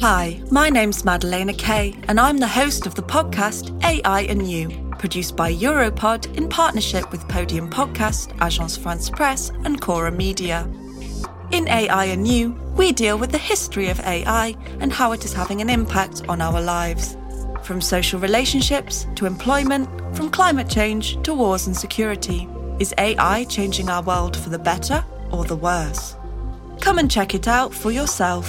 Hi, my name's Madalena Kay, and I'm the host of the podcast AI and You, produced by Europod in partnership with Podium Podcast, Agence France Presse, and Cora Media. In AI and You, we deal with the history of AI and how it is having an impact on our lives. From social relationships to employment, from climate change to wars and security. Is AI changing our world for the better or the worse? Come and check it out for yourself.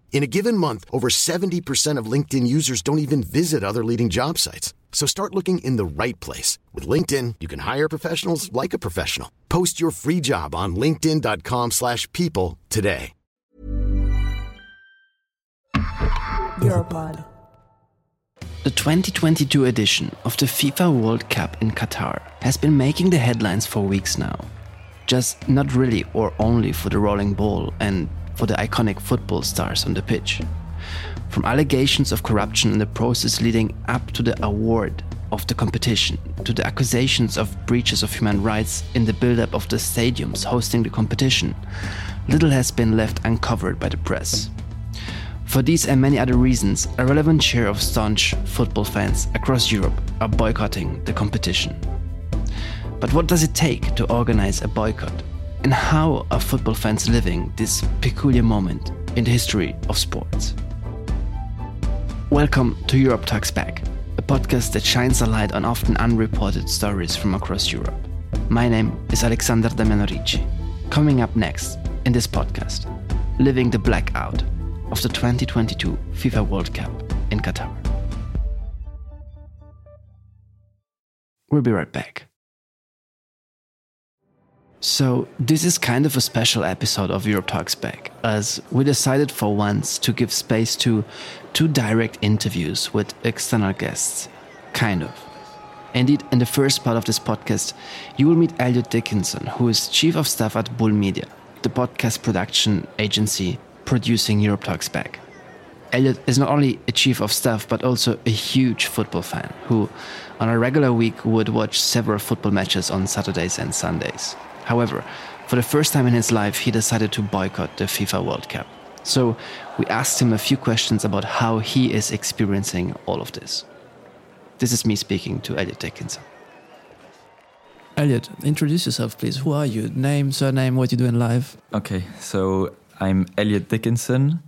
In a given month, over 70% of LinkedIn users don't even visit other leading job sites. So start looking in the right place. With LinkedIn, you can hire professionals like a professional. Post your free job on linkedin.com slash people today. Europod. The 2022 edition of the FIFA World Cup in Qatar has been making the headlines for weeks now. Just not really or only for the rolling ball and for the iconic football stars on the pitch. From allegations of corruption in the process leading up to the award of the competition, to the accusations of breaches of human rights in the build up of the stadiums hosting the competition, little has been left uncovered by the press. For these and many other reasons, a relevant share of staunch football fans across Europe are boycotting the competition. But what does it take to organize a boycott? And how are football fans living this peculiar moment in the history of sports? Welcome to Europe Talks Back, a podcast that shines a light on often unreported stories from across Europe. My name is Alexander Damiano-Ricci. Coming up next in this podcast, Living the Blackout of the 2022 FIFA World Cup in Qatar. We'll be right back. So, this is kind of a special episode of Europe Talks Back, as we decided for once to give space to two direct interviews with external guests. Kind of. Indeed, in the first part of this podcast, you will meet Eliot Dickinson, who is Chief of Staff at Bulle Media, the podcast production agency producing Europe Talks Back. Eliot is not only a chief of staff, but also a huge football fan who, on a regular week, would watch several football matches on Saturdays and Sundays. However, for the first time in his life, he decided to boycott the FIFA World Cup. So we asked him a few questions about how he is experiencing all of this. This is me speaking to Eliot Dickinson. Eliot, introduce yourself, please. Who are you? Name, surname, what you do in life? Okay, so I'm Eliot Dickinson.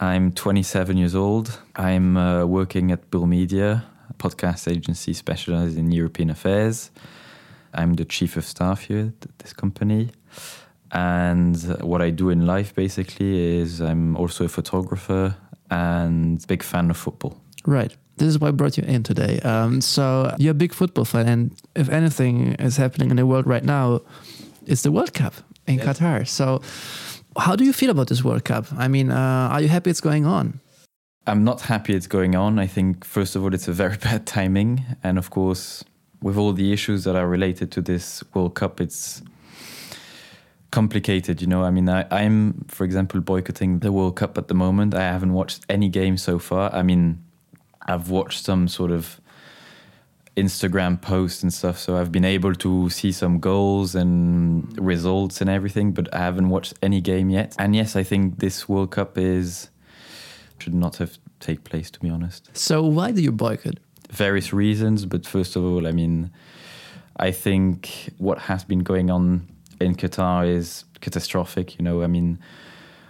I'm 27 years old. I'm uh, working at Bulle Media, a podcast agency specialized in European affairs. I'm the chief of staff here at this company. And what I do in life basically is I'm also a photographer and big fan of football. Right. This is why I brought you in today. Um, so you're a big football fan, and if anything is happening in the world right now, it's the World Cup in yes. Qatar. So how do you feel about this World Cup? I mean, uh, are you happy it's going on? I'm not happy it's going on. I think, first of all, it's a very bad timing. And of course, with all the issues that are related to this World Cup, it's complicated. You know, I mean, I, am for example, boycotting the World Cup at the moment. I haven't watched any games so far. I mean, I've watched some sort of Instagram posts and stuff. So I've been able to see some goals and results and everything, but I haven't watched any game yet. And yes, I think this World Cup is should not have take place to be honest. So why do you boycott? Various reasons, but first of all, I mean, I think what has been going on in Qatar is catastrophic. You know, I mean,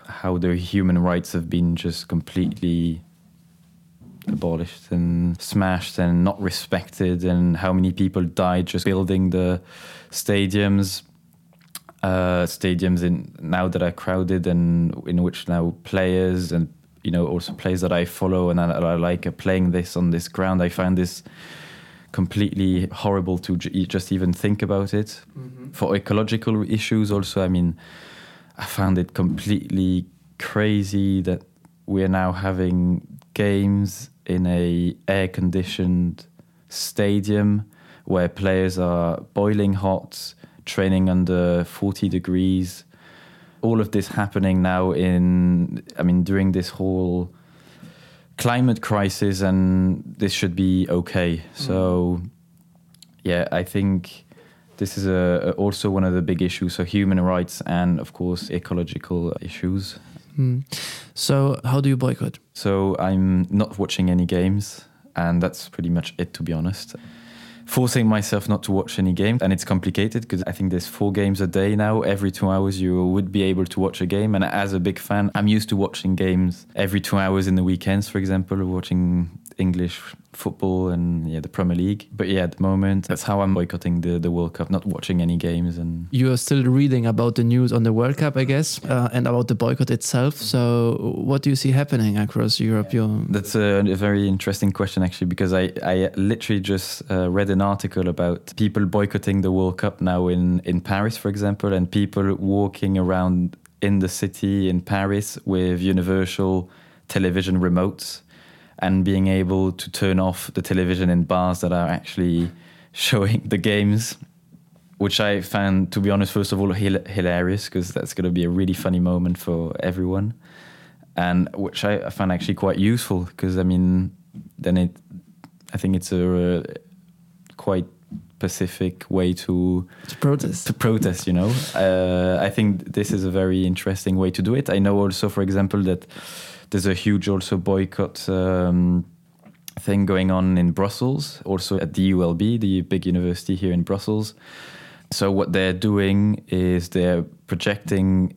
how the human rights have been just completely abolished and smashed and not respected, and how many people died just building the stadiums. Uh, stadiums in now that are crowded and in which now players and you know also players that I follow and that I like are playing this on this ground. I find this completely horrible to just even think about it. Mm-hmm. For ecological issues, also, I mean, I found it completely crazy that we're now having games in a air conditioned stadium where players are boiling hot, training under 40 degrees. All of this happening now in, I mean, during this whole climate crisis, and this should be okay. So, yeah, I think this is a, also one of the big issues. So, human rights and, of course, ecological issues. Mm. So, how do you boycott? So, I'm not watching any games, and that's pretty much it, to be honest forcing myself not to watch any games. And it's complicated because I think there's four games a day now. Every two hours, you would be able to watch a game. And as a big fan, I'm used to watching games every two hours in the weekends, for example, watching English football and yeah, the Premier League. But yeah, at the moment, that's how I'm boycotting the, the World Cup, not watching any games. And you are still reading about the news on the World Cup, I guess, uh, and about the boycott itself. So, what do you see happening across Europe? That's a, a, very interesting question, actually, because I I literally just uh, read an article about people boycotting the World Cup now in in Paris, for example, and people walking around in the city in Paris with universal television remotes and being able to turn off the television in bars that are actually showing the games, which I found, to be honest, first of all, hilarious because that's going to be a really funny moment for everyone, and which I found actually quite useful because I mean, then it, I think it's a, quite pacific way to to protest. To protest you know? Uh, i think this is a very interesting way to do it. I know also for example that there's a huge also boycott um, thing going on in Brussels, also at the ULB, the big university here in Brussels. So what they're doing is they're projecting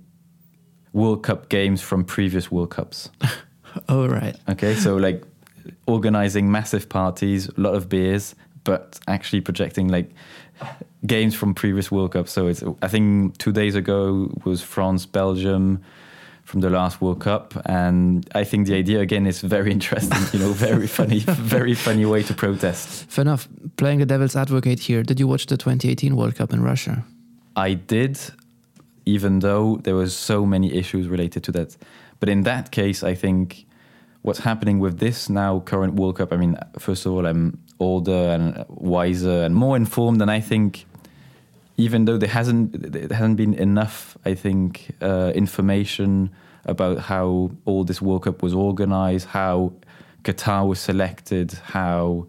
World Cup games from previous World Cups. oh right. Okay, so like organizing massive parties, a lot of beers, but actually projecting like games from previous World Cups. So it's I think two days ago was France Belgium from the last World Cup. And I think the idea again is very interesting. You know, very funny, very funny way to protest. Fair enough. Playing the devil's advocate here, did you watch the 2018 World Cup in Russia? I did, even though there was so many issues related to that. But in that case, I think what's happening with this now current World Cup. I mean, first of all, I'm older and wiser and more informed, and I think even though there hasn't there hasn't been enough, I think, uh, information about how all this World Cup was organized, how Qatar was selected, how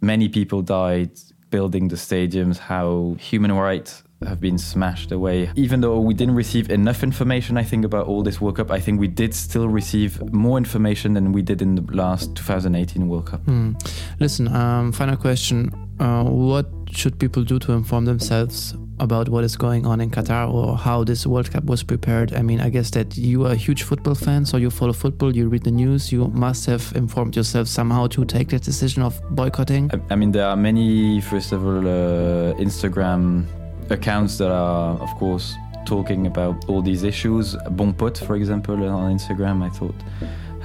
many people died building the stadiums, how human rights have been smashed away. Even though we didn't receive enough information, I think, about all this World Cup, I think we did still receive more information than we did in the last 2018 World Cup. Hmm. Listen, um, final question. Uh, what should people do to inform themselves about what is going on in Qatar or how this World Cup was prepared? I mean, I guess that you are a huge football fan, so you follow football, you read the news, you must have informed yourself somehow to take the decision of boycotting. I, I mean, there are many, first of all, uh, Instagram accounts that are, of course, talking about all these issues. Bon Pote, for example, on Instagram, I thought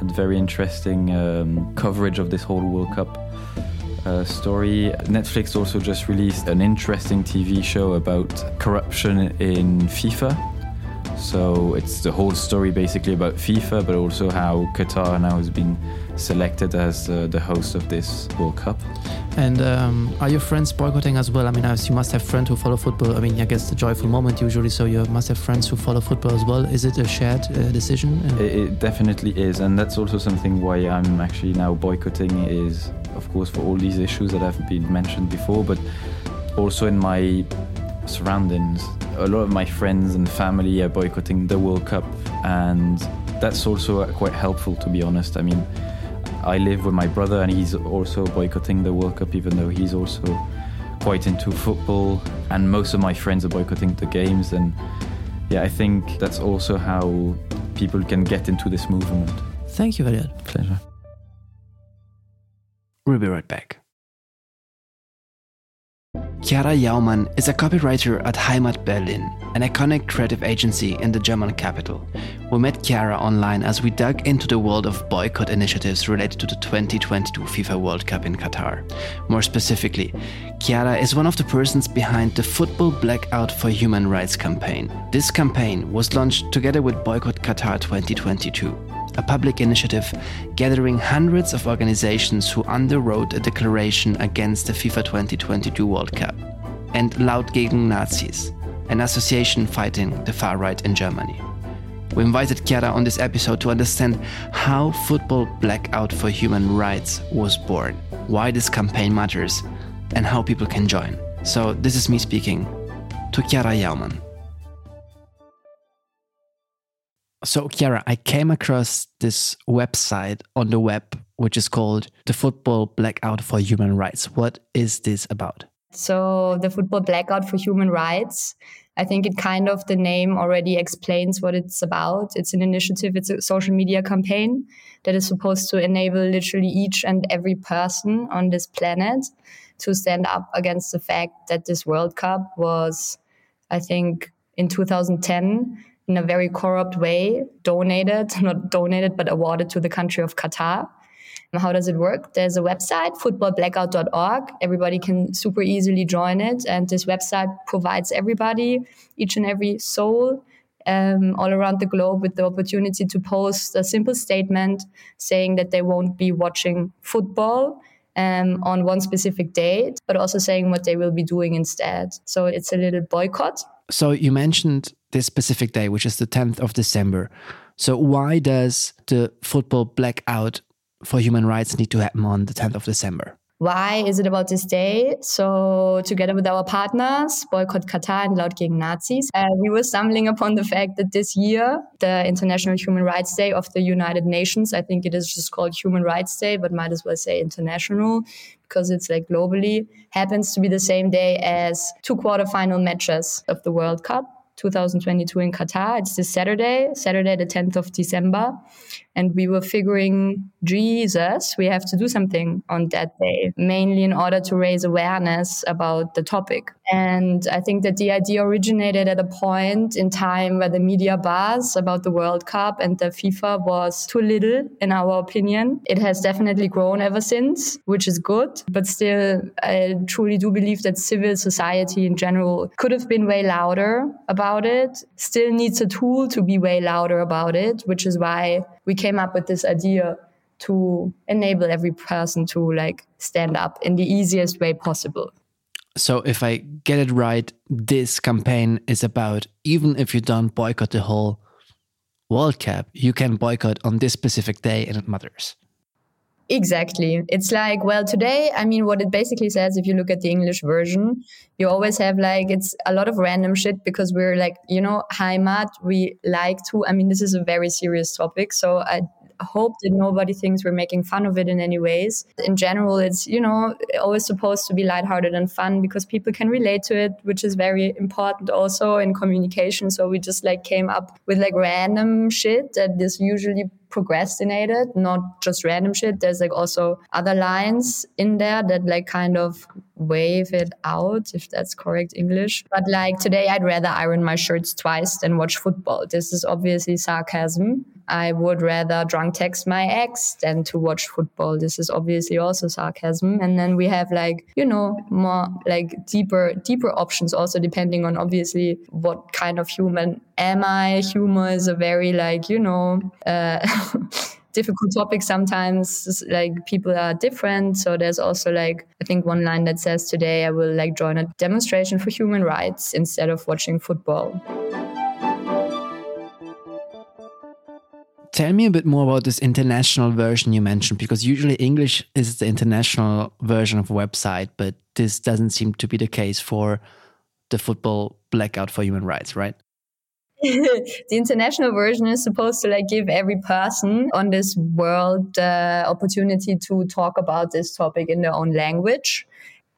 had very interesting um, coverage of this whole World Cup uh, story. Netflix also just released an interesting TV show about corruption in FIFA. So it's the whole story basically about FIFA, but also how Qatar now has been selected as uh, the host of this World Cup. And um, are your friends boycotting as well? I mean, you must have friends who follow football. I mean, I guess the joyful moment usually, so you must have friends who follow football as well. Is it a shared uh, decision? It, it definitely is, and that's also something why I'm actually now boycotting. Is of course for all these issues that have been mentioned before, but also in my surroundings. A lot of my friends and family are boycotting the World Cup, and that's also uh, quite helpful, to be honest. I mean, I live with my brother, and he's also boycotting the World Cup, even though he's also quite into football. And most of my friends are boycotting the games, and yeah, I think that's also how people can get into this movement. Thank you, Eliot. Pleasure. We'll be right back. Chiara Jaumann is a copywriter at Heimat Berlin, an iconic creative agency in the German capital. We met Chiara online as we dug into the world of boycott initiatives related to the 2022 FIFA World Cup in Qatar. More specifically, Chiara is one of the persons behind the Football Blackout for Human Rights campaign. This campaign was launched together with Boycott Qatar 2022. A public initiative gathering hundreds of organizations who underwrote a declaration against the FIFA 2022 World Cup, and Laut gegen Nazis, an association fighting the far right in Germany. We invited Chiara on this episode to understand how Football Blackout for Human Rights was born, why this campaign matters, and how people can join. So, this is me speaking to Chiara Jaumann. So, Chiara, I came across this website on the web, which is called the Football Blackout for Human Rights. What is this about? So, the Football Blackout for Human Rights, I think it kind of the name already explains what it's about. It's an initiative, it's a social media campaign that is supposed to enable literally each and every person on this planet to stand up against the fact that this World Cup was, I think, in 2010 in a very corrupt way donated, not donated, but awarded to the country of Qatar. How does it work? There's a website, footballblackout.org. Everybody can super easily join it. And this website provides everybody, each and every soul, um, all around the globe with the opportunity to post a simple statement saying that they won't be watching football um, on one specific date, but also saying what they will be doing instead. So it's a little boycott. So you mentioned this specific day, which is the 10th of December. So why does the football blackout for human rights need to happen on the 10th of December? Why is it about this day? So, together with our partners, Boycott Qatar and Laut gegen Nazis, uh, we were stumbling upon the fact that this year, the International Human Rights Day of the United Nations, I think it is just called Human Rights Day, but might as well say international because it's like globally, happens to be the same day as two quarterfinal matches of the World Cup. 2022 in Qatar. It's this Saturday, Saturday, the 10th of December. And we were figuring, Jesus, we have to do something on that day, mainly in order to raise awareness about the topic. And I think that the idea originated at a point in time where the media buzz about the World Cup and the FIFA was too little, in our opinion. It has definitely grown ever since, which is good. But still, I truly do believe that civil society in general could have been way louder about it, still needs a tool to be way louder about it, which is why we came up with this idea to enable every person to like stand up in the easiest way possible. So if I get it right, this campaign is about even if you don't boycott the whole World Cup, you can boycott on this specific day and it matters. Exactly. It's like, well, today, I mean, what it basically says, if you look at the English version, you always have like, it's a lot of random shit because we're like, you know, Heimat, we like to, I mean, this is a very serious topic. So I hope that nobody thinks we're making fun of it in any ways. In general, it's, you know, always supposed to be lighthearted and fun because people can relate to it, which is very important also in communication. So we just like came up with like random shit that is usually procrastinated, not just random shit. There's like also other lines in there that like kind of wave it out, if that's correct English. But like today, I'd rather iron my shirts twice than watch football. This is obviously sarcasm. I would rather drunk text my ex than to watch football. This is obviously also sarcasm. And then we have like, you know, more like deeper, deeper options also depending on obviously what kind of human am I? Humor is a very like, you know, uh, difficult topic sometimes like people are different so there's also like i think one line that says today i will like join a demonstration for human rights instead of watching football Tell me a bit more about this international version you mentioned, because usually English is the international version of a website, but this doesn't seem to be the case for the football blackout for human rights, right? the international version is supposed to like give every person on this world the uh, opportunity to talk about this topic in their own language.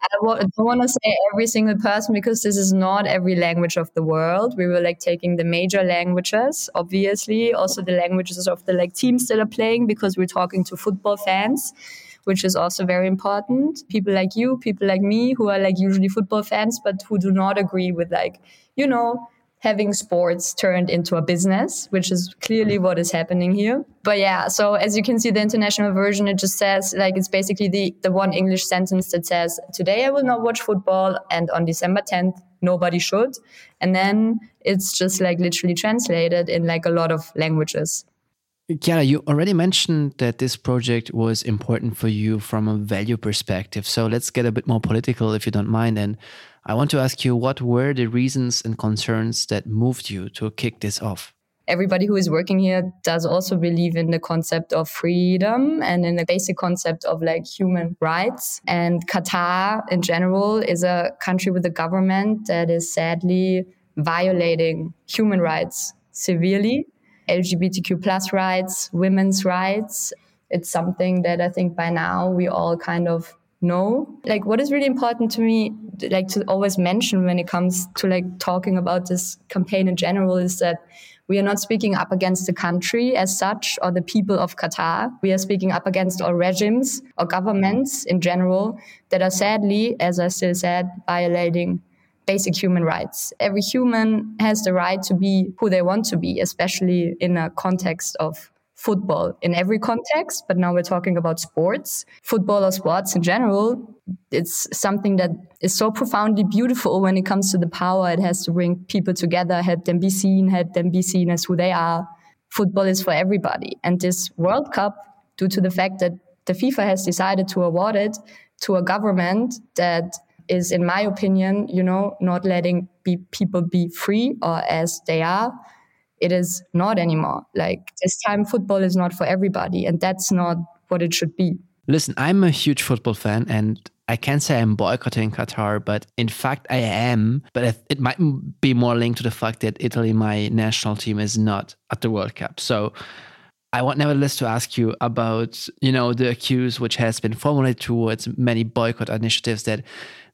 I don't want to say every single person because this is not every language of the world. We were like taking the major languages, obviously, also the languages of the like teams that are playing because we're talking to football fans, which is also very important. People like you, people like me, who are like usually football fans, but who do not agree with like, you know, having sports turned into a business, which is clearly what is happening here. But yeah, so as you can see, the international version, it just says like it's basically the, the one English sentence that says, Today I will not watch football, and on December 10th, nobody should. And then it's just like literally translated in like a lot of languages. Chiara, you already mentioned that this project was important for you from a value perspective. So let's get a bit more political, if you don't mind. And I want to ask you what were the reasons and concerns that moved you to kick this off? Everybody who is working here does also believe in the concept of freedom and in the basic concept of like human rights. And Qatar in general is a country with a government that is sadly violating human rights severely LGBTQ plus rights, women's rights. It's something that I think by now we all kind of know. Like what is really important to me, like to always mention when it comes to like talking about this campaign in general is that we are not speaking up against the country as such or the people of Qatar. We are speaking up against all regimes or governments in general that are sadly, as I still said, violating basic human rights. Every human has the right to be who they want to be, especially in a context of football in every context, but now we're talking about sports, football or sports in general. It's something that is so profoundly beautiful when it comes to the power it has to bring people together, help them be seen, help them be seen as who they are. Football is for everybody. And this World Cup, due to the fact that the FIFA has decided to award it to a government that is, in my opinion, you know, not letting be people be free or as they are. It is not anymore. Like this time, football is not for everybody, and that's not what it should be. Listen, I'm a huge football fan, and I can't say I'm boycotting Qatar, but in fact, I am. But it might be more linked to the fact that Italy, my national team, is not at the World Cup. So I want nevertheless to ask you about, you know, the accuse which has been formulated towards many boycott initiatives that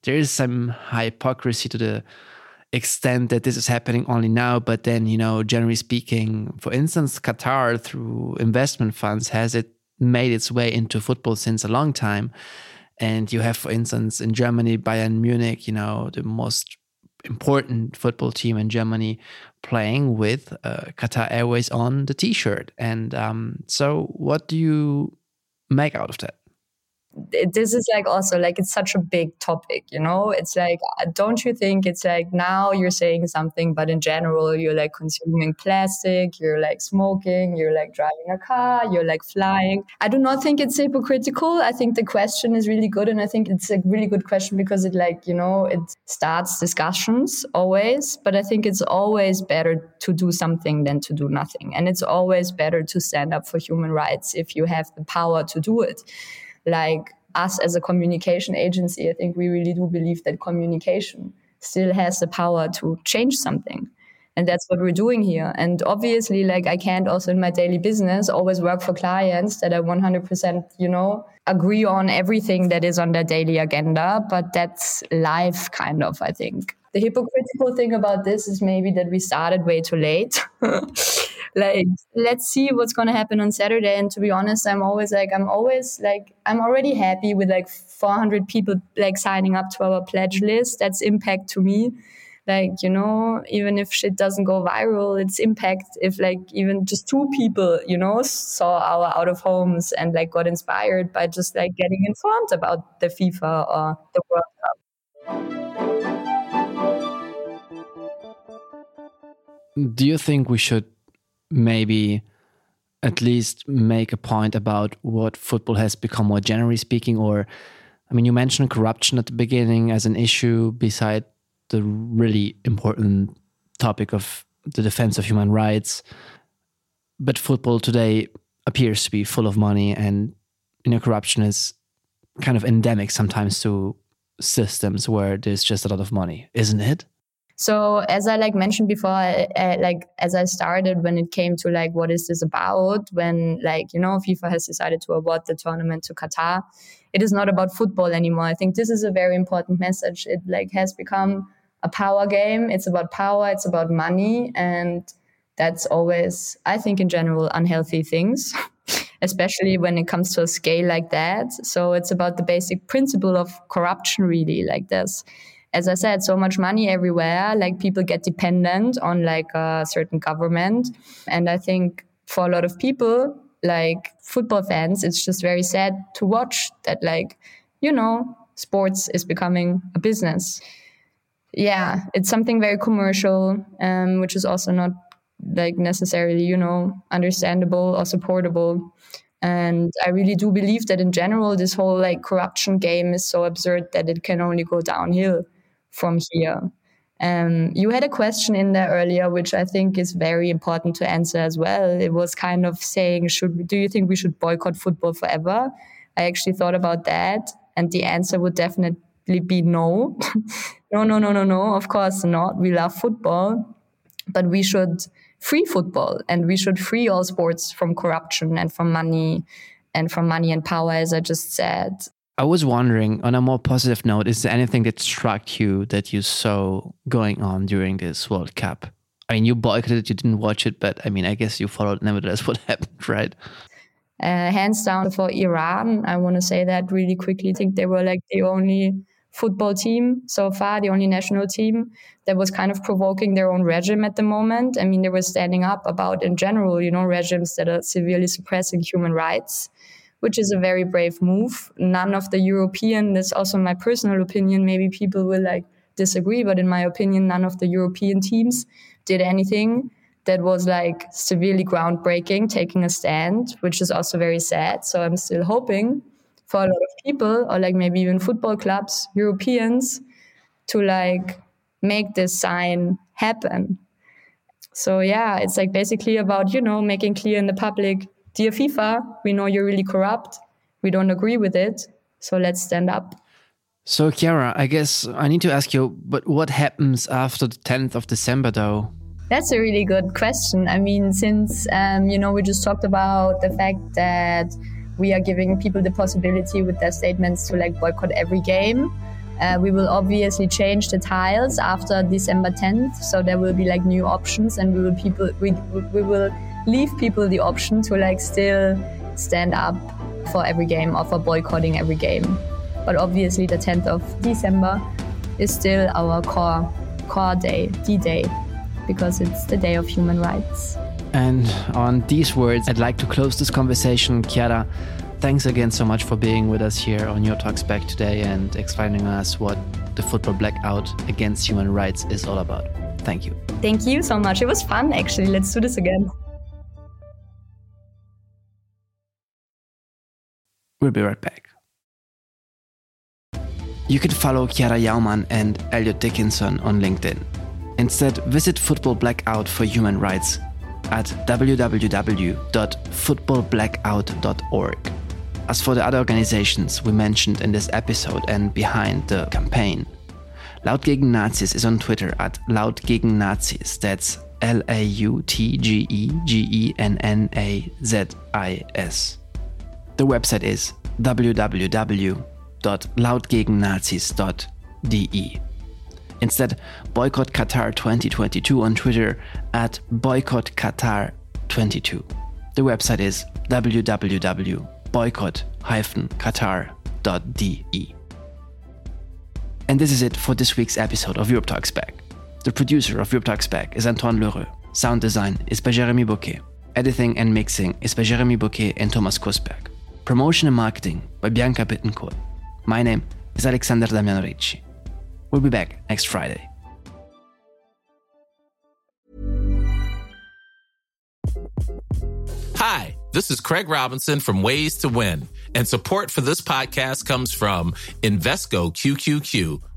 there is some hypocrisy to the extent that this is happening only now, but then, you know, generally speaking, for instance, Qatar through investment funds has it made its way into football since a long time. And you have, for instance, in Germany, Bayern Munich, you know, the most important football team in Germany playing with uh, Qatar Airways on the t shirt. And um, so, what do you make out of that? This is like also like it's such a big topic you know? It's like uh, don't you think it's like now you're saying something but in general you're like consuming plastic you're like smoking you're like driving a car you're like flying? I do not think it's hypocritical. I think the question is really good and i think it's a really good question because it like you know it starts discussions always but i think it's always better to do something than to do nothing and it's always better to stand up for human rights if you have the power to do it like us as a communication agency, I think we really do believe that communication still has the power to change something. And that's what we're doing here. And obviously, like I can't also in my daily business always work for clients that I 100%, you know, agree on everything that is on their daily agenda. But that's life, kind of, I think. The hypocritical thing about this is maybe that we started way too late. like let's see what's going to happen on saturday. And to be honest i'm always like i'm always like i'm already happy with like 400 people like signing up to our pledge list. That's impact to me. Like you know even if shit doesn't go viral it's impact if like even just two people you know saw our out of homes and like got inspired by just like getting informed about the fifa or the world cup do you think we should maybe at least make a point about what football has become more generally speaking? Or i mean you mentioned corruption at the beginning as an issue beside the really important topic of the defense of human rights. But football today appears to be full of money and you know corruption is kind of endemic sometimes to systems where there's just a lot of money isn't it so as I like mentioned before, I, I, like as I started when it came to like what is this about? When like you know FIFA has decided to award the tournament to Qatar, it is not about football anymore. I think this is a very important message. It like has become a power game. It's about power. It's about money, and that's always I think in general unhealthy things. especially when it comes to a scale like that. So it's about the basic principle of corruption, really. Like this as I said, so much money everywhere. Like people get dependent on like a certain government. And I think for a lot of people, like football fans, it's just very sad to watch that, like, you know, sports is becoming a business. Yeah, it's something very commercial, um, which is also not like necessarily, you know, understandable or supportable. And I really do believe that in general, this whole like corruption game is so absurd that it can only go downhill from here. Um, you had a question in there earlier, which I think is very important to answer as well. It was kind of saying, "Should do you think we should boycott football forever?" I actually thought about that, and the answer would definitely be no, no, no, no, no, no. Of course not. We love football, but we should free football and we should free all sports from corruption and from money and from money and power, as I just said. I was wondering, on a more positive note, is there anything that struck you that you saw going on during this World Cup? I mean, you boycotted you didn't watch it, but I mean, I guess you followed nevertheless what happened, right? Uh, hands down for Iran, I want to say that really quickly. I think they were like the only football team so far, the only national team that was kind of provoking their own regime at the moment. I mean, they were standing up about, in general, you know, regimes that are severely suppressing human rights, which is a very brave move. None of the European, that's also my personal opinion, maybe people will like disagree, but in my opinion, none of the European teams did anything that was like severely groundbreaking, taking a stand, which is also very sad. So I'm still hoping for a lot of people, or like maybe even football clubs, Europeans, to like make this sign happen. So yeah, it's like basically about, you know, making clear in the public, dear FIFA, we know you're really corrupt. We don't agree with it. So let's stand up. So Chiara, I guess I need to ask you, but what happens after the 10th of December though? That's a really good question. I mean, since, um, you know, we just talked about the fact that we are giving people the possibility with their statements to like boycott every game. Uh, we will obviously change the tiles after December 10th, so there will be like new options, and we will people we, we will leave people the option to like still stand up for every game or for boycotting every game. But obviously, the 10th of December is still our core core day, D-Day, because it's the day of human rights. And on these words, I'd like to close this conversation. Chiara, thanks again so much for being with us here on Europe Talks Back today and explaining us what the football blackout against human rights is all about. Thank you. Thank you so much. It was fun, actually. Let's do this again. We'll be right back. You can follow Chiara Jaumann and Eliot Dickinson on LinkedIn. Instead, visit Football Blackout for Human Rights at www.footballblackout.org. As for the other organizations we mentioned in this episode and behind the campaign, Laut gegen Nazis is on Twitter at Laut gegen Nazis. That's L A U T G E G E N N A Z I S. The website is www.lautgegennazis.de. Instead, boycott Qatar 2022 on Twitter at boycott Qatar 22. The website is www.boycott-qatar.de. And this is it for this week's episode of Europe Talks Back. The producer of Europe Talks Back is Antoine Leroux. Sound design is by Jeremy Bouquet. Editing and mixing is by Jeremy Bouquet and Thomas Kusberg. Promotion and marketing by Bianca Bittencourt. My name is Alexander Damiano Ricci. We'll be back next Friday. Hi, this is Craig Robinson from Ways to Win, and support for this podcast comes from Invesco QQQ,